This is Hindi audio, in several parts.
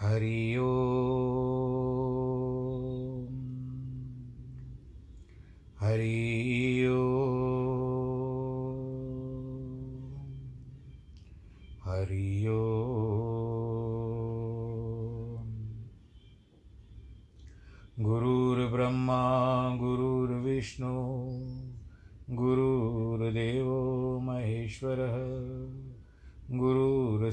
हरि ओ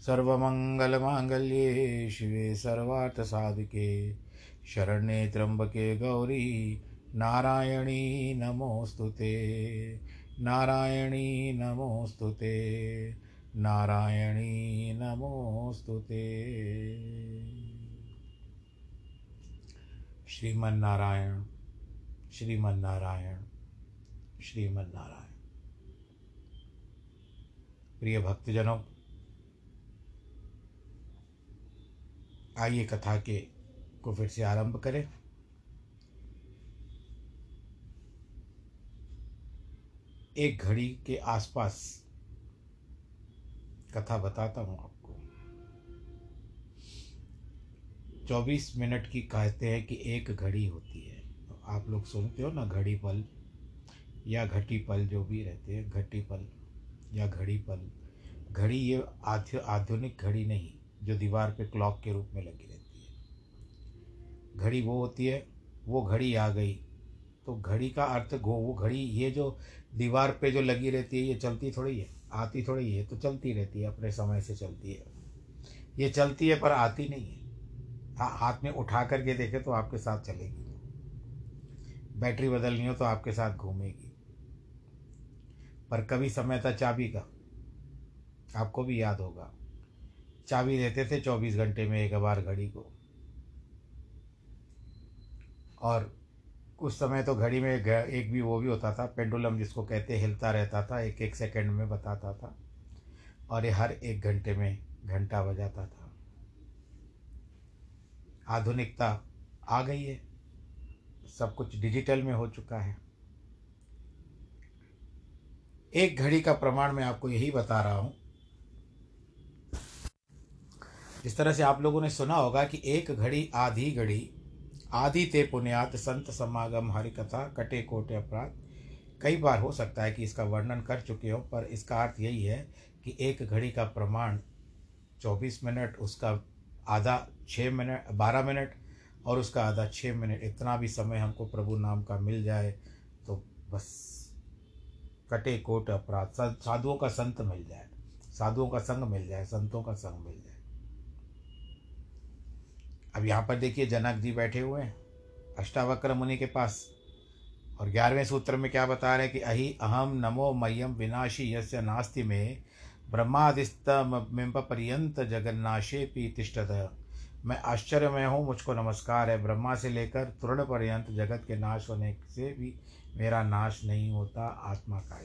सर्वमङ्गलमाङ्गल्ये शिवे सर्वार्थसाधिके शरण्ये त्र्यम्बके गौरी, नारायणी नमोऽस्तु ते। नारायणी नमोऽस्तु ते। नारायणी नमोऽस्तु ते। श्रीमन्नारायण श्रीमन्नारायण श्रीमन्नारायण। प्रिय भक्तजनों आइए कथा के को फिर से आरंभ करें। एक घड़ी के आसपास कथा बताता हूँ आपको। चौबीस मिनट की कहते हैं कि एक घड़ी होती है। तो आप लोग सुनते हो ना, घड़ी पल या घटी पल जो भी रहते हैं, घटी पल या घड़ी पल। घड़ी ये आधुनिक घड़ी नहीं जो दीवार पे क्लॉक के रूप में लगी रहती है। घड़ी वो होती है, वो घड़ी आ गई। तो घड़ी का अर्थ गो, वो घड़ी, ये जो दीवार पे जो लगी रहती है, ये चलती थोड़ी है, आती थोड़ी है तो चलती रहती है, अपने समय से चलती है। ये चलती है पर आती नहीं है। हाँ हाथ में उठा करके देखे तो आपके साथ चलेगी। बैटरी बदलनी हो तो आपके साथ घूमेगी। पर कभी समय था चाबी का, आपको भी याद होगा। चाबी देते थे चौबीस घंटे में एक बार घड़ी को। और कुछ समय तो घड़ी में एक भी वो भी होता था, पेंडुलम जिसको कहते हिलता रहता था, एक एक सेकंड में बताता था। और ये हर एक घंटे में घंटा बजाता था। आधुनिकता आ गई है। सब कुछ डिजिटल में हो चुका है। एक घड़ी का प्रमाण मैं आपको यही बता रहा हूँ इस तरह से आप लोगों ने सुना होगा कि एक घड़ी, आधी घड़ी आदि ते पुण्यात, संत समागम हरि कथा कटे कोटे अपराध। कई बार हो सकता है कि इसका वर्णन कर चुके हो, पर इसका अर्थ यही है कि एक घड़ी का प्रमाण चौबीस मिनट, उसका आधा छः मिनट, बारह मिनट, और उसका आधा छः मिनट। इतना भी समय हमको प्रभु नाम का मिल जाए तो बस कटे कोट अपराध। साधुओं का संत मिल जाए, साधुओं का संग मिल जाए, संतों का संग मिल जाए। अब यहाँ पर देखिए जनक जी बैठे हुए हैं, अष्टावक्र मुनि के पास। और ग्यारहवें सूत्र में क्या बता रहे हैं कि अहि अहम नमो मयम विनाशी यस्य नास्ति में ब्रह्मादिस्तमिम्ब पर्यंत जगन्नाशे पी तिष्ठत। मैं आश्चर्य में हूँ, मुझको नमस्कार है। ब्रह्मा से लेकर तुरण पर्यंत जगत के नाश होने से भी मेरा नाश नहीं होता, आत्मा का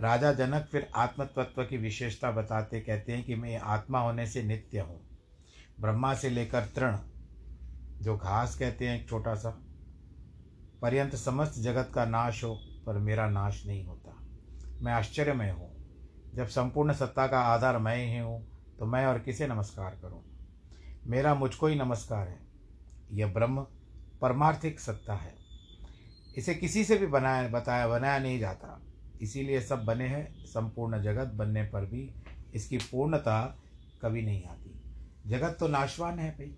राजा जनक फिर आत्मतत्व की विशेषता बताते, कहते हैं कि मैं आत्मा होने से नित्य हूँ। ब्रह्मा से लेकर तृण, जो घास कहते हैं एक छोटा सा, पर्यंत समस्त जगत का नाश हो, पर मेरा नाश नहीं होता। मैं आश्चर्यमय हूँ। जब संपूर्ण सत्ता का आधार मैं ही हूँ तो मैं और किसे नमस्कार करूँ? मेरा मुझको ही नमस्कार है। यह ब्रह्म परमार्थिक सत्ता है। इसे किसी से भी बनाया, बताया, बनाया नहीं जाता। इसीलिए सब बने हैं, संपूर्ण जगत बनने पर भी इसकी पूर्णता कभी नहीं आती। जगत तो नाशवान है भाई।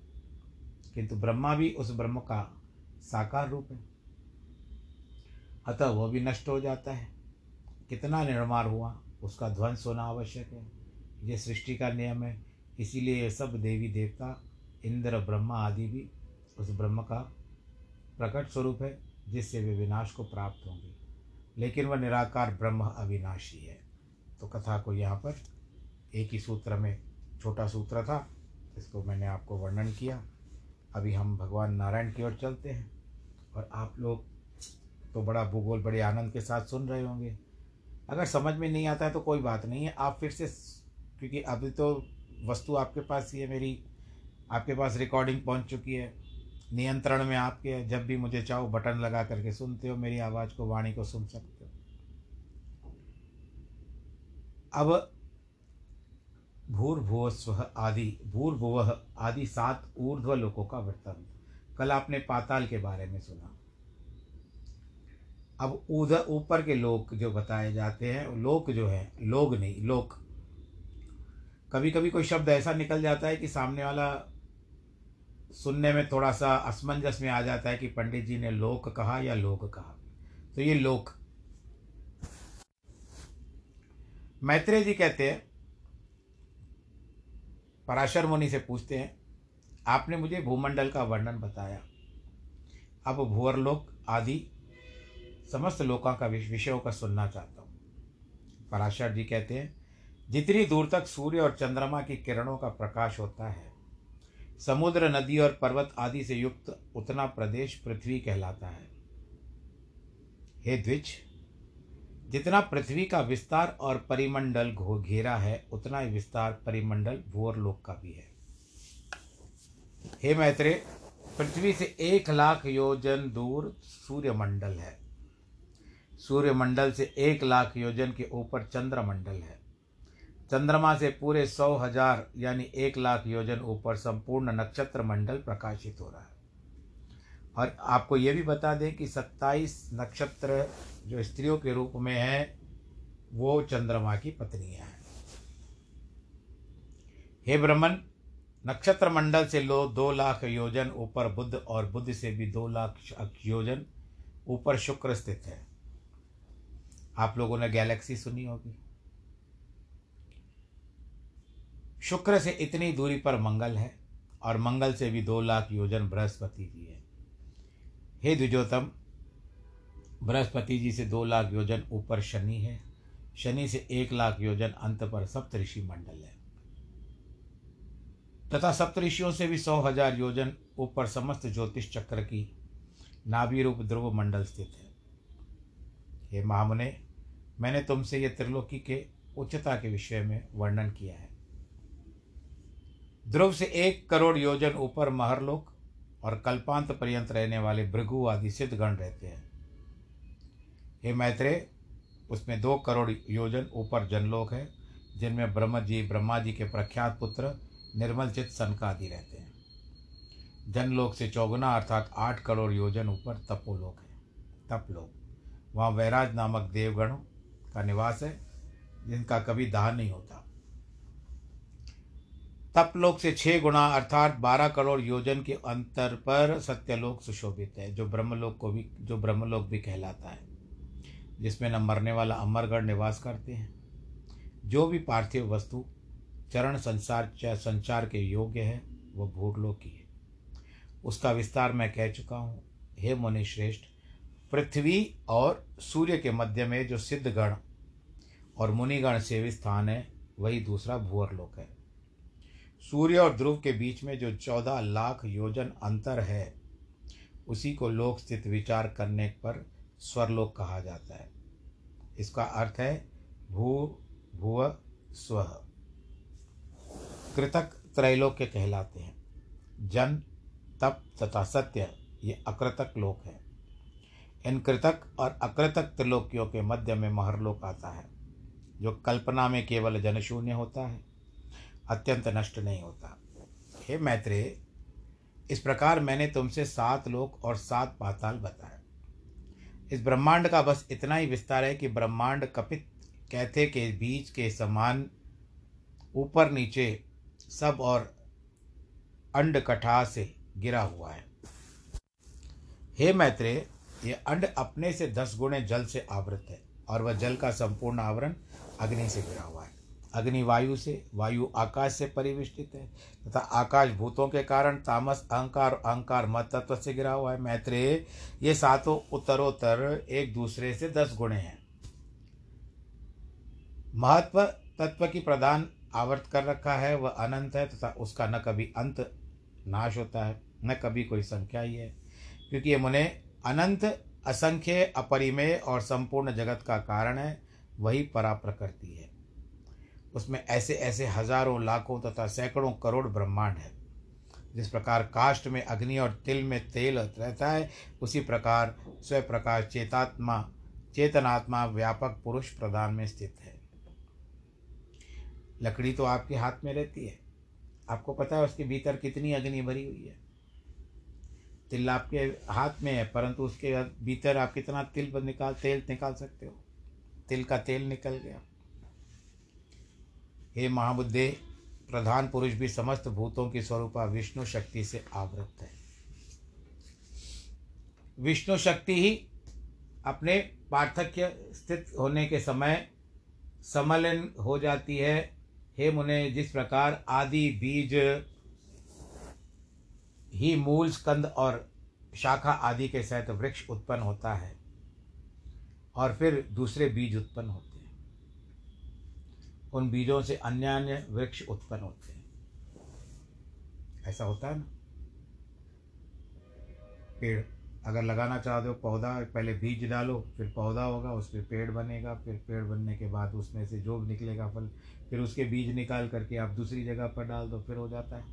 किंतु ब्रह्मा भी उस ब्रह्म का साकार रूप है। अतः वह भी नष्ट हो जाता है। कितना निर्माण हुआ, उसका ध्वंस होना आवश्यक है। ये सृष्टि का नियम है, इसीलिए सब देवी, देवता, इंद्र, ब्रह्मा आदि भी उस ब्रह्म का प्रकट स्वरूप है, जिससे वे विनाश को प्राप्त होंगे। लेकिन वह निराकार ब्रह्म अविनाशी है। तो कथा को यहाँ पर एक ही सूत्र में छोटा सूत्र था। इसको मैंने आपको वर्णन किया। अभी हम भगवान नारायण की ओर चलते हैं और आप लोग तो बड़ा भूगोल, बड़े आनंद के साथ सुन रहे होंगे। अगर समझ में नहीं आता है तो कोई बात नहीं है। आप फिर से क्योंकि अभी तो वस्तु आपके पास ही है, मेरी आपके पास रिकॉर्डिंग पहुँच चुकी है। नियंत्रण में आपके है। जब भी मुझे चाहो बटन लगा करके सुनते हो, मेरी आवाज़ को, वाणी को सुन सकते हो। अब भूर्भुवस्व आदि, भूर्भुव आदि सात ऊर्ध्व लोकों का वृत्तांत कल आपने पाताल के बारे में सुना। अब उधर ऊपर के लोक जो बताए जाते हैं, लोक जो है, लोग नहीं, लोक। कभी कभी कोई शब्द ऐसा निकल जाता है कि सामने वाला सुनने में थोड़ा सा असमंजस में आ जाता है कि पंडित जी ने लोक कहा या लोक कहा। तो ये लोक। मैत्रेय जी कहते हैं पराशर मुनि से पूछते हैं, आपने मुझे भूमंडल का वर्णन बताया। अब भूअरलोक आदि समस्त लोकों का विषयों का सुनना चाहता हूँ। पराशर जी कहते हैं, जितनी दूर तक सूर्य और चंद्रमा की किरणों का प्रकाश होता है, समुद्र, नदी और पर्वत आदि से युक्त उतना प्रदेश पृथ्वी कहलाता है। हे द्विज जितना पृथ्वी का विस्तार और परिमंडल घेरा है, उतना ही विस्तार, परिमंडल भूअरलोक का भी है। हे मैत्रे पृथ्वी से एक लाख योजन दूर सूर्यमंडल है। सूर्यमंडल से एक लाख योजन के ऊपर चंद्रमंडल है। चंद्रमा से पूरे सौ हज़ार, यानी एक लाख योजन ऊपर संपूर्ण नक्षत्र मंडल प्रकाशित हो रहा है। और आपको ये भी बता दें कि सत्ताईस नक्षत्र जो स्त्रियों के रूप में है, वो चंद्रमा की पत्नियाँ हैं। हे ब्रह्मन नक्षत्र मंडल से लो दो लाख योजन, ऊपर बुद्ध और बुद्ध से भी दो लाख योजन, ऊपर शुक्र स्थित है। आप लोगों ने गैलेक्सी सुनी होगी। शुक्र से इतनी दूरी पर मंगल है और मंगल से भी दो लाख योजन बृहस्पति जी है। हे द्विजोतम बृहस्पति जी से दो लाख योजन ऊपर शनि है। शनि से एक लाख योजन अंत पर सप्तऋषि मंडल है। तथा सप्तऋषियों से भी सौ हज़ार योजन ऊपर समस्त ज्योतिष चक्र की नाभि रूप ध्रुव मंडल स्थित है। हे महामुने, मैंने तुमसे ये त्रिलोकी के उच्चता के विषय में वर्णन किया है। ध्रुव से एक करोड़ योजन ऊपर महरलोक और कल्पांत पर्यंत रहने वाले भृगु आदि सिद्धगण रहते हैं। हे मैत्रे, उसमें दो करोड़ योजन ऊपर जनलोक है, जिनमें ब्रह्म जी ब्रह्मा जी के प्रख्यात पुत्र निर्मल चित्त सनकादि रहते हैं। जनलोक से चौगुना अर्थात आठ करोड़ योजन ऊपर तपोलोक है। तपलोक, वहाँ वैराज नामक देवगणों का निवास है, जिनका कभी दाह नहीं होता। तपलोक से छः गुणा अर्थात बारह करोड़ योजन के अंतर पर सत्यलोक सुशोभित है, जो ब्रह्मलोक को भी, जो ब्रह्मलोक भी कहलाता है। जिसमें न मरने वाला अमरगढ़ निवास करते हैं। जो भी पार्थिव वस्तु चरण संसार संचार के योग्य है, वह भूतलोक की है। उसका विस्तार मैं कह चुका हूँ। हे मुनि श्रेष्ठ पृथ्वी और सूर्य के मध्य में जो सिद्धगण और मुनिगण सेवित स्थान है, वही दूसरा भूअर लोक है। सूर्य और ध्रुव के बीच में जो चौदह लाख योजन अंतर है, उसी को लोक स्थित विचार करने पर स्वरलोक कहा जाता है। इसका अर्थ है भू, भुव, स्व। कृतक त्रैलोक्य कहलाते हैं। जन, तप तथा सत्य, ये अकृतक लोक है। इन कृतक और अकृतक त्रिलोकियों के मध्य में महरलोक आता है, जो कल्पना में केवल जनशून्य होता है, अत्यंत नष्ट नहीं होता। हे मैत्रेय, इस प्रकार मैंने तुमसे सात लोक और सात पाताल बताया इस ब्रह्मांड का बस इतना ही विस्तार है कि ब्रह्मांड कपित कहते के बीच के समान ऊपर नीचे सब और अंड कठा से गिरा हुआ है। हे मैत्रे ये अंड अपने से दस गुणे जल से आवृत है और वह जल का संपूर्ण आवरण अग्नि से गिरा हुआ है। अग्नि वायु से, वायु आकाश से परिविष्टित है। तथा आकाश भूतों के कारण तामस, अहंकार अहंकार मत तत्व से गिरा हुआ है। मैत्रेय, ये सातों उत्तरोत्तर एक दूसरे से दस गुणे हैं। महत्व तत्व की प्रदान आवर्त कर रखा है, वह अनंत है, तथा उसका न कभी अंत नाश होता है, न कभी कोई संख्या ही है। क्योंकि ये मुने अनंत, असंख्य, अपरिमेय और संपूर्ण जगत का कारण है, वही परा प्रकृति है। उसमें ऐसे ऐसे हज़ारों, लाखों तथा सैकड़ों करोड़ ब्रह्मांड है। जिस प्रकार काष्ट में अग्नि और तिल में तेल रहता है, उसी प्रकार स्वप्रकाश चेतात्मा, चेतनात्मा व्यापक पुरुष प्रधान में स्थित है। लकड़ी तो आपके हाथ में रहती है। आपको पता है उसके भीतर कितनी अग्नि भरी हुई है? तिल आपके हाथ में है, परंतु उसके भीतर आप कितना तिल निकाल, तेल निकाल सकते हो? तिल का तेल निकल गया। हे महाबुद्धे, प्रधान पुरुष भी समस्त भूतों की स्वरूपा विष्णु शक्ति से आवृत है। विष्णु शक्ति ही अपने पार्थक्य स्थित होने के समय समलिन हो जाती है। हे मुने, जिस प्रकार आदि बीज, ही मूल स्कंद और शाखा आदि के सहित वृक्ष उत्पन्न होता है और फिर दूसरे बीज उत्पन्न होते हैं। उन बीजों से अन्य अन्य वृक्ष उत्पन्न होते हैं। ऐसा होता है ना? पेड़, अगर लगाना चाहते हो पौधा, पहले बीज डालो, फिर पौधा होगा उस पर पेड़ बनेगा, फिर पेड़ बनने के बाद उसमें से जो निकलेगा फल, फिर उसके बीज निकाल करके आप दूसरी जगह पर डाल दो, फिर हो जाता है।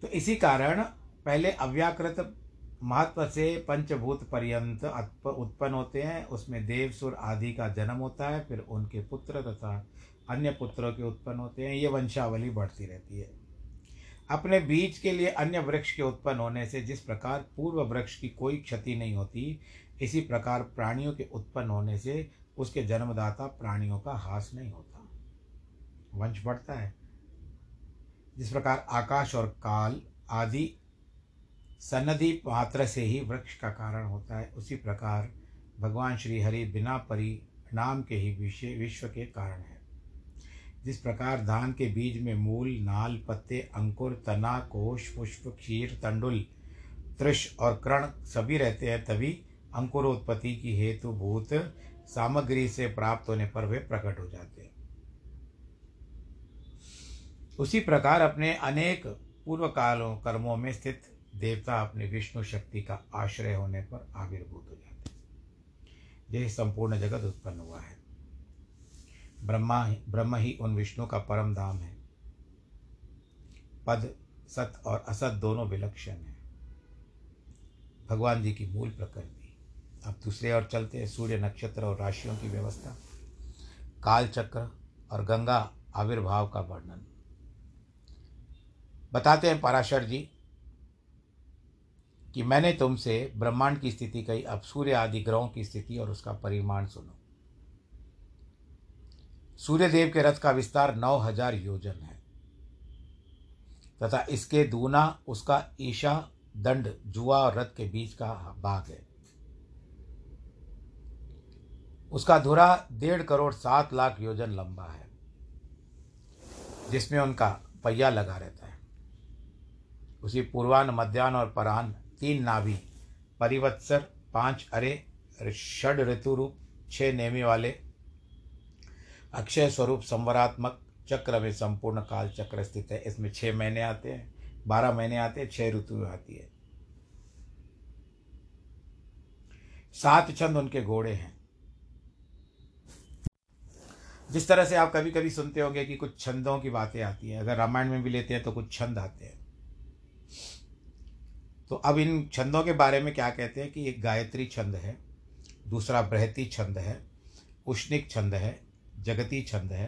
तो इसी कारण पहले अव्याकृत महत्व से पंचभूत पर्यंत उत्पन्न होते हैं। उसमें देव, सुर आदि का जन्म होता है, फिर उनके पुत्र तथा अन्य पुत्रों के उत्पन्न होते हैं। ये वंशावली बढ़ती रहती है। अपने बीज के लिए अन्य वृक्ष के उत्पन्न होने से जिस प्रकार पूर्व वृक्ष की कोई क्षति नहीं होती, इसी प्रकार प्राणियों के उत्पन्न होने से उसके जन्मदाता प्राणियों का हास नहीं होता। वंश बढ़ता है। जिस प्रकार आकाश और काल आदि सन्नति मात्र से ही वृक्ष का कारण होता है। उसी प्रकार भगवान श्री हरि बिना परिणाम के ही विषय विश्व के कारण है। जिस प्रकार धान के बीज में मूल, नाल, पत्ते, अंकुर, तना, कोश, पुष्प क्षीर तंडुल, त्रिश और कर्ण सभी रहते हैं, तभी अंकुरोत्पत्ति की हेतु भूत सामग्री से प्राप्त होने पर वे प्रकट हो जाते हैं। उसी प्रकार अपने अनेक पूर्व कालों कर्मों में स्थित देवता अपने विष्णु शक्ति का आश्रय होने पर आविर्भूत हो जाते हैं। यही संपूर्ण जगत उत्पन्न हुआ है। ब्रह्मा ही, ब्रह्म ही उन विष्णु का परम धाम है। पद, सत और असत दोनों विलक्षण है। भगवान जी की मूल प्रकृति। अब दूसरे और चलते हैं सूर्य नक्षत्र और राशियों की व्यवस्था। काल चक्र और गंगा आविर्भाव का वर्णन। बताते हैं पराशर जी कि मैंने तुमसे ब्रह्मांड की स्थिति कही, अब सूर्य आदि ग्रहों की स्थिति और उसका परिमाण सुनो। सूर्य देव के रथ का विस्तार नौ हज़ार योजन है। तथा इसके दूना, उसका ईशा, दंड, जुआ और रथ के बीच का भाग है। उसका धुरा डेढ़ करोड़ सात लाख योजन लंबा है, जिसमें उनका पहिया लगा रहता है। उसी पूर्वान मध्यान्ह और परान तीन नाभि, परिवत्सर, पाँच अरे, षड ऋतु रूप, छह नेमी वाले, अक्षय स्वरूप, संवरात्मक चक्र में संपूर्ण काल चक्र स्थित है। इसमें छह महीने आते हैं, बारह महीने आते हैं, छह ऋतु आती है। सात छंद उनके घोड़े हैं। जिस तरह से आप कभी कभी सुनते होंगे कि कुछ छंदों की बातें आती हैं, अगर रामायण में भी लेते हैं तो कुछ छंद आते हैं। तो अब इन छंदों के बारे में क्या कहते हैं कि एक गायत्री छंद है, दूसरा बृहती छंद है, उष्णिक छंद है, जगती छंद है,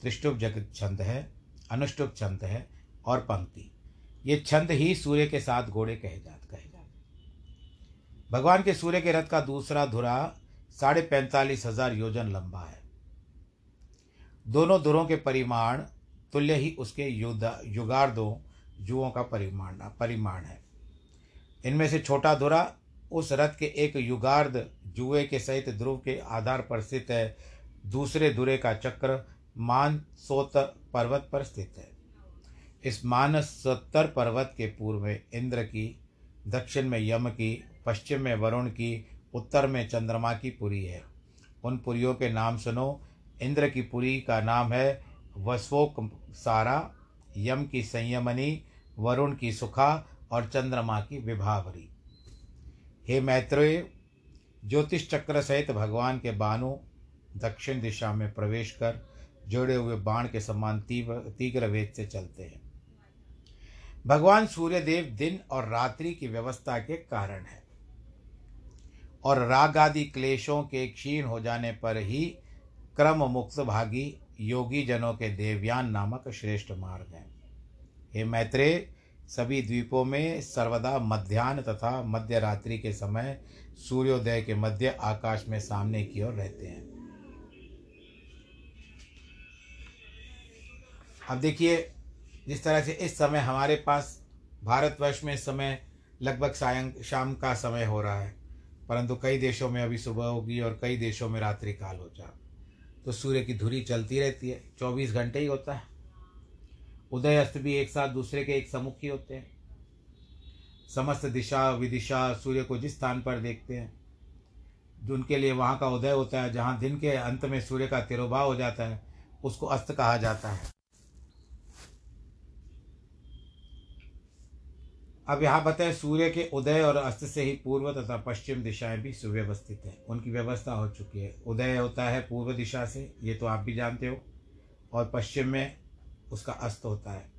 त्रिष्टुप जगत छंद है, अनुष्टुप छंद है और पंक्ति। ये छंद ही सूर्य के साथ घोड़े कहे जाते कहे जाते भगवान के सूर्य के रथ का दूसरा धुरा साढ़े पैंतालीस हज़ार योजन लंबा है। दोनों धुरों के परिमाण तुल्य ही उसके युद्ध, युगार्धों, जुओं का परिमाण परिमाण है। इनमें से छोटा धुरा उस रथ के एक युगार्ध जुए के सहित ध्रुव के आधार पर स्थित है। दूसरे धुरे का चक्र मानसोत्तर पर्वत पर स्थित है। इस मानसोत्तर पर्वत के पूर्व में इंद्र की, दक्षिण में यम की, पश्चिम में वरुण की, उत्तर में चंद्रमा की पुरी है। उन पुरियों के नाम सुनो। इंद्र की पुरी का नाम है वस्वोक सारा यम की संयमनी, वरुण की सुखा और चंद्रमा की विभावरी। हे मैत्रेय ज्योतिष चक्र सहित भगवान के बानु दक्षिण दिशा में प्रवेश कर जोड़े हुए बाण के समान तीव्र तीव्र वेद से चलते हैं। भगवान सूर्यदेव दिन और रात्रि की व्यवस्था के कारण है। और राग आदि क्लेशों के क्षीण हो जाने पर ही क्रम मुक्त भागी योगी जनों के देवयान नामक श्रेष्ठ मार्ग है। हे मैत्रेय सभी द्वीपों में सर्वदा मध्यान्ह तथा मध्य रात्रि के समय सूर्योदय के मध्य आकाश में सामने की ओर रहते हैं। अब देखिए, जिस तरह से इस समय हमारे पास भारतवर्ष में इस समय लगभग सायं शाम का समय हो रहा है, परंतु कई देशों में अभी सुबह होगी और कई देशों में रात्रि काल हो जा। तो सूर्य की धुरी चलती रहती है, चौबीस घंटे ही होता है। उदय अस्त भी एक साथ दूसरे के एक सम्मुख ही होते हैं। समस्त दिशा विदिशा सूर्य को जिस स्थान पर देखते हैं, जो उनके लिए वहाँ का उदय होता है, जहाँ दिन के अंत में सूर्य का तिरुभाव हो जाता है, उसको अस्त कहा जाता है। अब यहाँ बताए सूर्य के उदय और अस्त से ही पूर्व तथा पश्चिम दिशाएँ भी सुव्यवस्थित हैं। उनकी व्यवस्था हो चुकी है। उदय होता है पूर्व दिशा से, ये तो आप भी जानते हो। और पश्चिम में उसका अस्त होता है।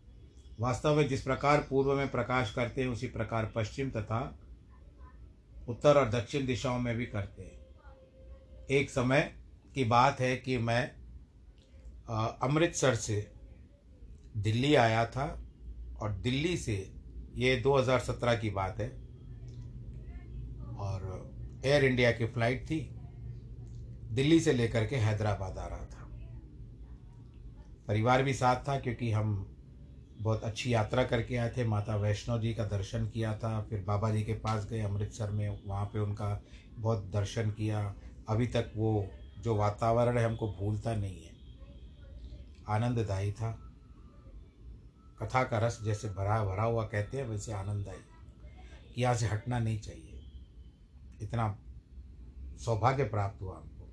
वास्तव में जिस प्रकार पूर्व में प्रकाश करते हैं, उसी प्रकार पश्चिम तथा उत्तर और दक्षिण दिशाओं में भी करते हैं। एक समय की बात है कि मैं अमृतसर से दिल्ली आया था और दिल्ली से ये 2017 की बात है और एयर इंडिया की फ़्लाइट थी। दिल्ली से लेकर के हैदराबाद आ रहा परिवार भी साथ था क्योंकि हम बहुत अच्छी यात्रा करके आए थे। माता वैष्णो जी का दर्शन किया था, फिर बाबा जी के पास गए अमृतसर में, वहाँ पे उनका बहुत दर्शन किया। अभी तक वो जो वातावरण है हमको भूलता नहीं है। आनंददायी था। कथा का रस जैसे भरा भरा हुआ कहते हैं, वैसे आनंद आई यहाँ से हटना नहीं चाहिए। इतना सौभाग्य प्राप्त हुआ हमको।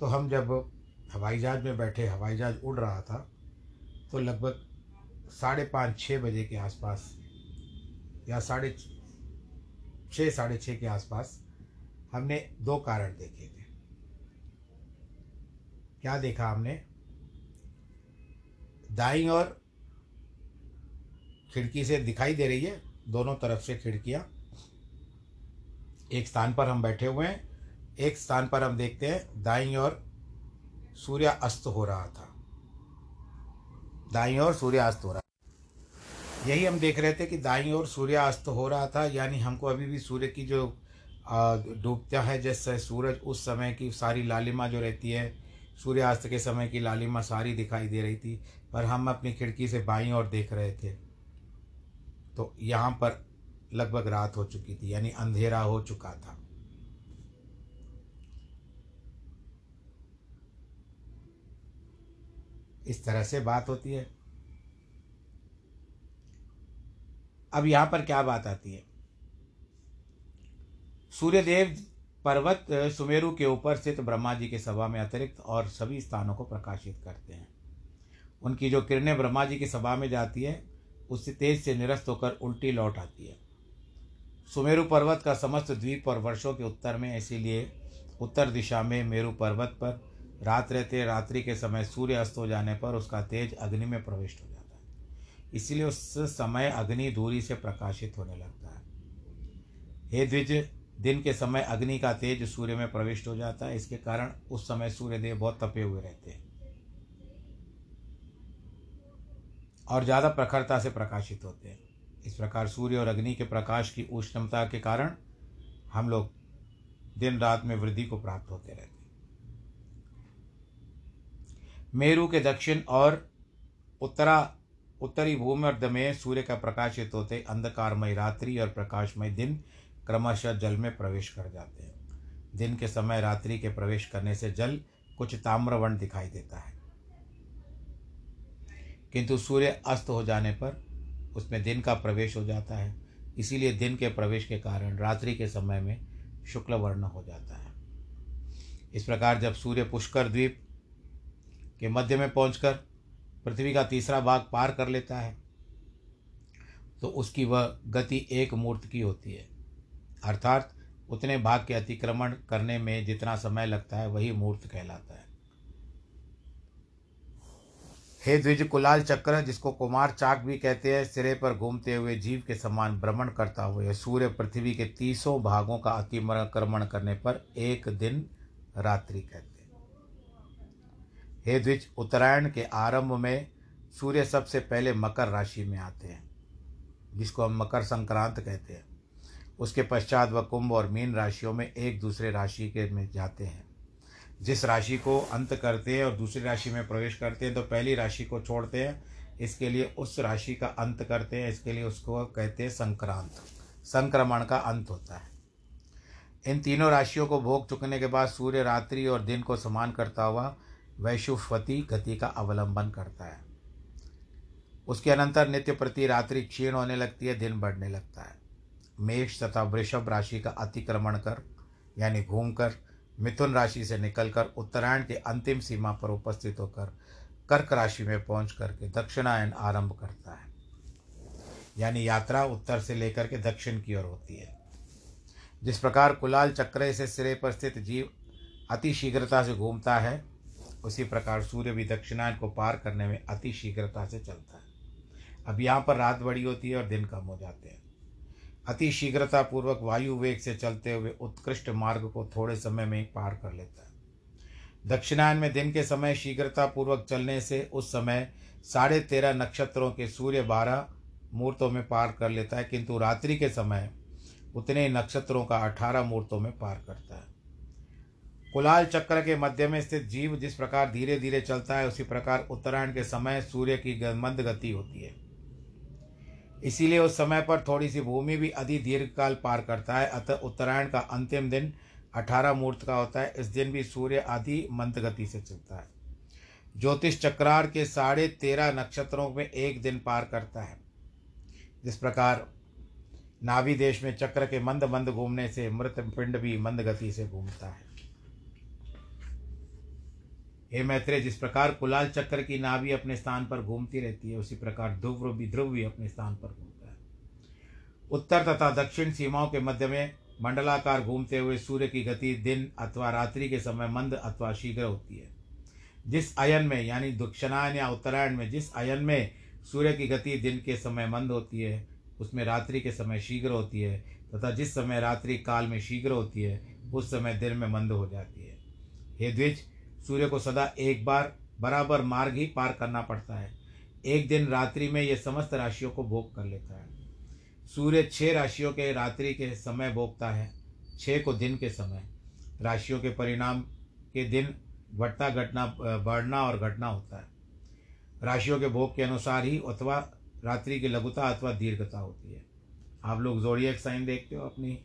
तो हम जब हवाई जहाज़ में बैठे, हवाई जहाज़ उड़ रहा था तो लगभग साढ़े पाँच छः बजे के आसपास या साढ़े छः साढ़े छः के आसपास हमने दो कारण देखे थे। क्या देखा हमने? दाई और खिड़की से दिखाई दे रही है, दोनों तरफ़ से खिड़कियाँ। एक स्थान पर हम बैठे हुए हैं, एक स्थान पर हम देखते हैं दाई और सूर्य अस्त हो रहा था। दाई और सूर्य अस्त हो रहा यही हम देख रहे थे कि दाई और सूर्य अस्त हो रहा था, यानी हमको अभी भी सूर्य की जो डूबता है, जैसे सूरज उस समय की सारी लालिमा जो रहती है सूर्यास्त के समय की लालिमा सारी दिखाई दे रही थी, पर हम अपनी खिड़की से बाई और देख रहे थे। तो यहाँ पर लगभग रात हो चुकी थी, यानी अंधेरा हो चुका था। इस तरह से बात होती है। अब यहाँ पर क्या बात आती है? सूर्यदेव पर्वत सुमेरु के ऊपर स्थित ब्रह्मा जी के सभा में अतिरिक्त और सभी स्थानों को प्रकाशित करते हैं। उनकी जो किरणें ब्रह्मा जी की सभा में जाती है, उससे तेज से निरस्त होकर उल्टी लौट आती है। सुमेरु पर्वत का समस्त द्वीप और वर्षों के उत्तर में, इसीलिए उत्तर दिशा में मेरु पर्वत पर रात रहते रात्रि के समय सूर्य अस्त हो जाने पर उसका तेज अग्नि में प्रविष्ट हो जाता है। इसीलिए उस समय अग्नि दूरी से प्रकाशित होने लगता है। हे द्विज, दिन के समय अग्नि का तेज सूर्य में प्रविष्ट हो जाता है। इसके कारण उस समय सूर्यदेव बहुत तपे हुए रहते हैं और ज़्यादा प्रखरता से प्रकाशित होते हैं। इस प्रकार सूर्य और अग्नि के प्रकाश की उष्णता के कारण हम लोग दिन रात में वृद्धि को प्राप्त होते रहते हैं। मेरु के दक्षिण और उत्तरा, उत्तरी भूमर्ध में सूर्य का प्रकाशित होते अंधकारमय रात्रि और प्रकाशमय दिन क्रमशः जल में प्रवेश कर जाते हैं। दिन के समय रात्रि के प्रवेश करने से जल कुछ ताम्रवर्ण दिखाई देता है। किंतु सूर्य अस्त हो जाने पर उसमें दिन का प्रवेश हो जाता है। इसीलिए दिन के प्रवेश के कारण रात्रि के समय में शुक्ल वर्ण हो जाता है। इस प्रकार जब सूर्य पुष्कर द्वीप के मध्य में पहुंचकर पृथ्वी का तीसरा भाग पार कर लेता है तो उसकी वह गति एक मूर्त की होती है। अर्थात, उतने भाग के अतिक्रमण करने में जितना समय लगता है, वही मूर्त कहलाता है। हे द्विज कुलाल चक्र, जिसको कुमार चाक भी कहते हैं, सिरे पर घूमते हुए जीव के समान भ्रमण करता हुए सूर्य पृथ्वी के तीसों भागों का अतिक्रमण करने पर एक दिन रात्रि कहते हैं द्विज, उत्तरायण के आरंभ में सूर्य सबसे पहले मकर राशि में आते हैं, जिसको हम मकर संक्रांत कहते हैं। उसके पश्चात वह कुंभ और मीन राशियों में एक दूसरे राशि के में जाते हैं। जिस राशि को अंत करते हैं और दूसरी राशि में प्रवेश करते हैं तो पहली राशि को छोड़ते हैं। इसके लिए उस राशि का अंत करते हैं, इसके लिए उसको कहते हैं संक्रांत। संक्रमण का अंत होता है। इन तीनों राशियों को भोग चुकने के बाद सूर्य रात्रि और दिन को समान करता हुआ वैशुवती गति का अवलंबन करता है। उसके अनंतर नित्य प्रति रात्रि क्षीण होने लगती है, दिन बढ़ने लगता है। मेष तथा वृषभ राशि का अतिक्रमण कर, यानी घूमकर, मिथुन राशि से निकलकर, उत्तरायण के अंतिम सीमा पर उपस्थित होकर, कर्क राशि में पहुँच करके दक्षिणायन आरंभ करता है। यानी यात्रा उत्तर से लेकर के दक्षिण की ओर होती है। जिस प्रकार कुलाल चक्र से सिरे पर स्थित जीव अति शीघ्रता से घूमता है उसी प्रकार सूर्य भी दक्षिणायन को पार करने में अति शीघ्रता से चलता है। अब यहाँ पर रात बड़ी होती है और दिन कम हो जाते हैं। अति शीघ्रता पूर्वक वायु वेग से चलते हुए उत्कृष्ट मार्ग को थोड़े समय में पार कर लेता है। दक्षिणायन में दिन के समय शीघ्रता पूर्वक चलने से उस समय साढ़े तेरह नक्षत्रों के सूर्य बारह मुहूर्तों में पार कर लेता है, किंतु रात्रि के समय उतने नक्षत्रों का अठारह मुहूर्तों में पार करता है। कुलाल चक्र के मध्य में स्थित जीव जिस प्रकार धीरे धीरे चलता है, उसी प्रकार उत्तरायण के समय सूर्य की मंद गति होती है। इसीलिए उस समय पर थोड़ी सी भूमि भी अधि दीर्घकाल पार करता है, अतः उत्तरायण का अंतिम दिन अठारह मुहूर्त का होता है। इस दिन भी सूर्य आदि मंद गति से चलता है। ज्योतिष चक्रार के साढ़े तेरह नक्षत्रों में एक दिन पार करता है। जिस प्रकार नाभि देश में चक्र के मंद मंद घूमने से मृत पिंड भी मंद गति से घूमता है। हे मैत्रेय, जिस प्रकार कुलाल चक्र की नाभि अपने स्थान पर घूमती रहती है, उसी प्रकार ध्रुव भी ध्रुव भी अपने स्थान पर घूमता है। उत्तर तथा दक्षिण सीमाओं के मध्य में मंडलाकार घूमते हुए सूर्य की गति दिन अथवा रात्रि के समय मंद अथवा शीघ्र होती है। जिस अयन में, यानी दक्षिणायन या उत्तरायण में, जिस अयन में सूर्य की गति दिन के समय मंद होती है, उसमें रात्रि के समय शीघ्र होती है, तथा जिस समय रात्रि काल में शीघ्र होती है, उस समय दिन में मंद हो जाती है। हे द्विज सूर्य को सदा एक बार बराबर मार्ग ही पार करना पड़ता है। एक दिन रात्रि में यह समस्त राशियों को भोग कर लेता है। सूर्य छह राशियों के रात्रि के समय भोगता है छः को दिन के समय। राशियों के परिणाम के दिन घटना घटना, बढ़ना और घटना होता है। राशियों के भोग के अनुसार ही अथवा रात्रि की लघुता अथवा दीर्घता होती है। आप लोग जोड़िए साइन देखते हो अपनी।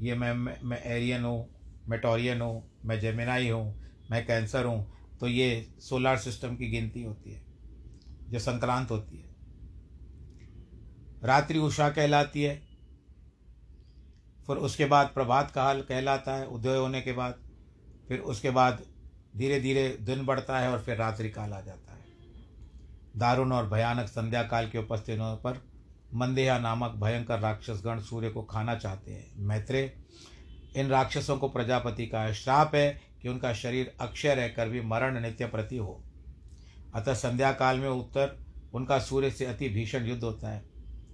ये मैं मैं एरियन हूँ, मैं टॉरियन हूँ, मैं जेमिनाई हूँ मैं कैंसर हूँ तो ये सोलार सिस्टम की गिनती होती है जो संक्रांत होती है। रात्रि उषा कहलाती है, फिर उसके बाद प्रभात काल कहलाता है, उदय होने के बाद, फिर उसके बाद धीरे धीरे दिन बढ़ता है और फिर रात्रि काल आ जाता है। दारुण और भयानक संध्या काल के उपस्थित पर मंदेहा नामक भयंकर राक्षसगण सूर्य को खाना चाहते हैं। मैत्रे इन राक्षसों को प्रजापति का श्राप है कि उनका शरीर अक्षय रहकर भी मरण नित्य प्रति हो। अतः संध्या काल में उत्तर, उनका सूर्य से अति भीषण युद्ध होता है।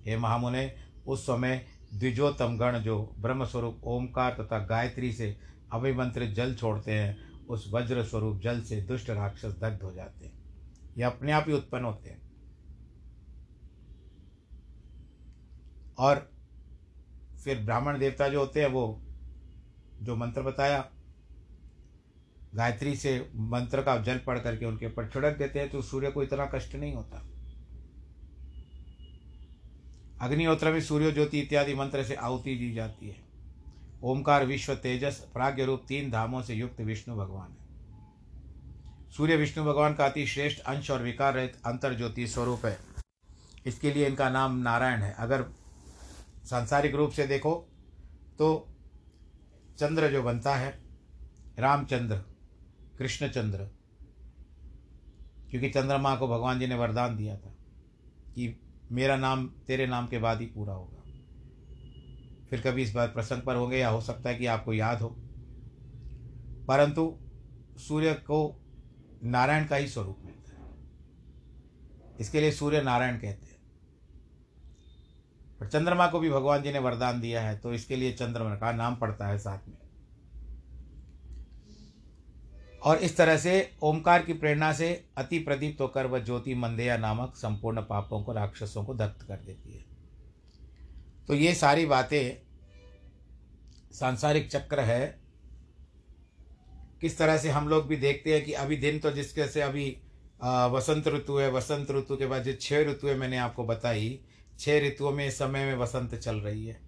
हे महामुने, उस समय द्विजोतम गण जो ब्रह्मस्वरूप ओमकार तथा गायत्री से अभिमंत्रित जल छोड़ते हैं, उस वज्र स्वरूप जल से दुष्ट राक्षस दग्ध हो जाते हैं। ये अपने आप ही उत्पन्न होते हैं। और फिर ब्राह्मण देवता जो होते हैं, वो जो मंत्र बताया गायत्री से मंत्र का जल पढ़ करके उनके ऊपर छिड़क देते हैं तो सूर्य को इतना कष्ट नहीं होता। अग्निहोत्र में सूर्य ज्योति इत्यादि मंत्र से आहुति दी जाती है। ओमकार विश्व तेजस, प्राग्ञ रूप तीन धामों से युक्त विष्णु भगवान है। सूर्य विष्णु भगवान का अति श्रेष्ठ अंश और विकार रहित अंतर ज्योति स्वरूप है। इसके लिए इनका नाम नारायण है। अगर सांसारिक रूप से देखो तो चंद्र जो बनता है, रामचंद्र। कृष्णचंद्र। क्योंकि चंद्रमा को भगवान जी ने वरदान दिया था कि मेरा नाम तेरे नाम के बाद ही पूरा होगा। फिर कभी इस बार प्रसंग पर होंगे या हो सकता है कि आपको याद हो। परंतु सूर्य को नारायण का ही स्वरूप मिलता है। इसके लिए सूर्य नारायण कहते हैं। पर चंद्रमा को भी भगवान जी ने वरदान दिया है तो इसके लिए चंद्रमा का नाम पड़ता है साथ में। और इस तरह से ओमकार की प्रेरणा से अति प्रदीप्त होकर वह ज्योति मंदेया नामक संपूर्ण पापों को, राक्षसों को दग्ध कर देती है। तो ये सारी बातें सांसारिक चक्र है। किस तरह से हम लोग भी देखते हैं कि अभी दिन तो जिसके से अभी वसंत ऋतु है, वसंत ऋतु के बाद जो छः ऋतुएँ मैंने आपको बताई छः ऋतुओं में इस समय में वसंत चल रही है।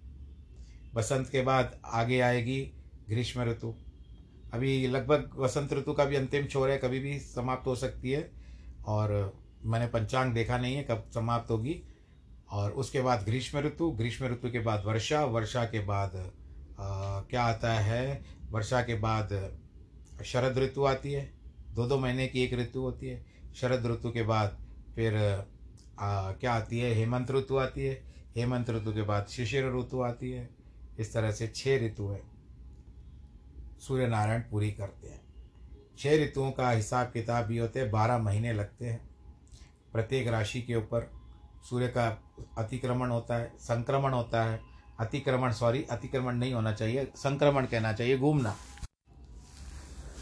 वसंत के बाद आगे आएगी ग्रीष्म ऋतु। अभी लगभग वसंत ऋतु का भी अंतिम छोर है कभी भी समाप्त हो सकती है। और मैंने पंचांग देखा नहीं है कब समाप्त होगी। और उसके बाद ग्रीष्म ऋतु ग्रीष्म ऋतु के बाद वर्षा वर्षा के बाद आ, क्या आता है? वर्षा के बाद शरद ऋतु आती है दो दो महीने की एक ऋतु होती है। शरद ऋतु के बाद फिर आ, क्या आती है? हेमंत ऋतु आती है। हेमंत ऋतु के बाद शिशिर ऋतु आती है। इस तरह से छः ऋतु है। सूर्य नारायण पूरी करते हैं। छः ऋतुओं का हिसाब किताब भी होते हैं, बारह महीने लगते हैं। प्रत्येक राशि के ऊपर सूर्य का अतिक्रमण होता है, संक्रमण होता है। अतिक्रमण सॉरी अतिक्रमण नहीं होना चाहिए, संक्रमण कहना चाहिए, घूमना।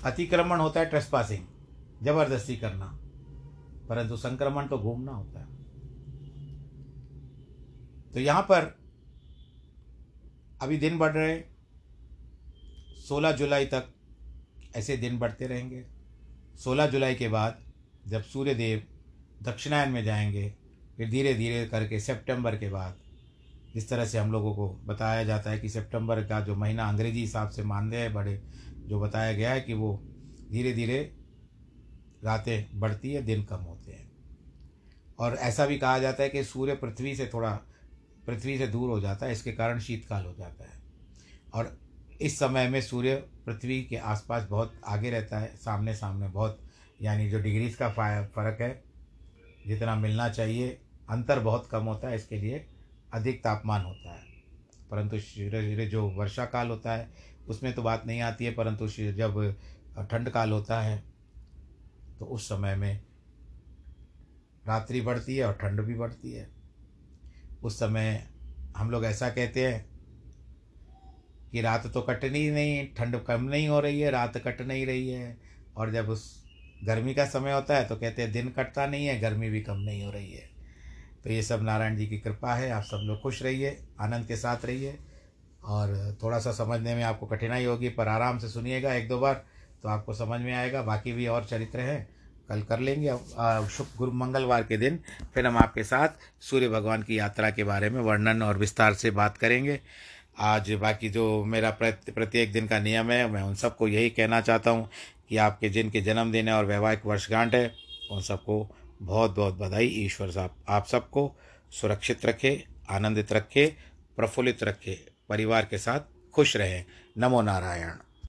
अतिक्रमण होता है ट्रेसपासिंग ज़बरदस्ती करना, परंतु संक्रमण तो घूमना होता है। तो यहाँ पर अभी दिन बढ़ रहे सोलह जुलाई तक ऐसे दिन बढ़ते रहेंगे। सोलह जुलाई के बाद जब सूर्य देव दक्षिणायन में जाएँगे, फिर धीरे धीरे करके सितंबर के बाद जिस तरह से हम लोगों को बताया जाता है कि सितंबर का जो महीना अंग्रेज़ी हिसाब से मानते हैं, बड़े जो बताया गया है कि वो धीरे धीरे रातें बढ़ती है, दिन कम होते हैं। और ऐसा भी कहा जाता है कि सूर्य पृथ्वी से थोड़ा, पृथ्वी से दूर हो जाता है, इसके कारण शीतकाल हो जाता है। और इस समय में सूर्य पृथ्वी के आसपास बहुत आगे रहता है सामने सामने बहुत, यानी जो डिग्रीज का फ़र्क है, जितना मिलना चाहिए, अंतर बहुत कम होता है, इसके लिए अधिक तापमान होता है। परंतु धीरे धीरे जो वर्षा काल होता है, उसमें तो बात नहीं आती है, परंतु जब ठंड काल होता है तो उस समय में रात्रि बढ़ती है और ठंड भी बढ़ती है। उस समय हम लोग ऐसा कहते हैं कि रात तो कटनी नहीं ठंड कम नहीं हो रही है, रात कट नहीं रही है। और जब उस गर्मी का समय होता है तो कहते हैं, दिन कटता नहीं है, गर्मी भी कम नहीं हो रही है। तो ये सब नारायण जी की कृपा है, आप सब लोग खुश रहिए, आनंद के साथ रहिए। और थोड़ा सा समझने में आपको कठिनाई होगी, पर आराम से सुनिएगा एक दो बार तो आपको समझ में आएगा। बाकी भी और चरित्र हैं, कल कर लेंगे। शुभ गुरु मंगलवार के दिन फिर हम आपके साथ सूर्य भगवान की यात्रा के बारे में वर्णन और विस्तार से बात करेंगे। आज बाकी जो मेरा प्रत्येक दिन का नियम है, मैं उन सबको यही कहना चाहता हूँ कि आपके जिनके जन्मदिन है और वैवाहिक वर्षगांठ है, उन सबको बहुत बहुत बधाई। ईश्वर साहब, आप सबको सुरक्षित रखे, आनंदित रखे, प्रफुल्लित रखे, परिवार के साथ खुश रहें। नमो नारायण।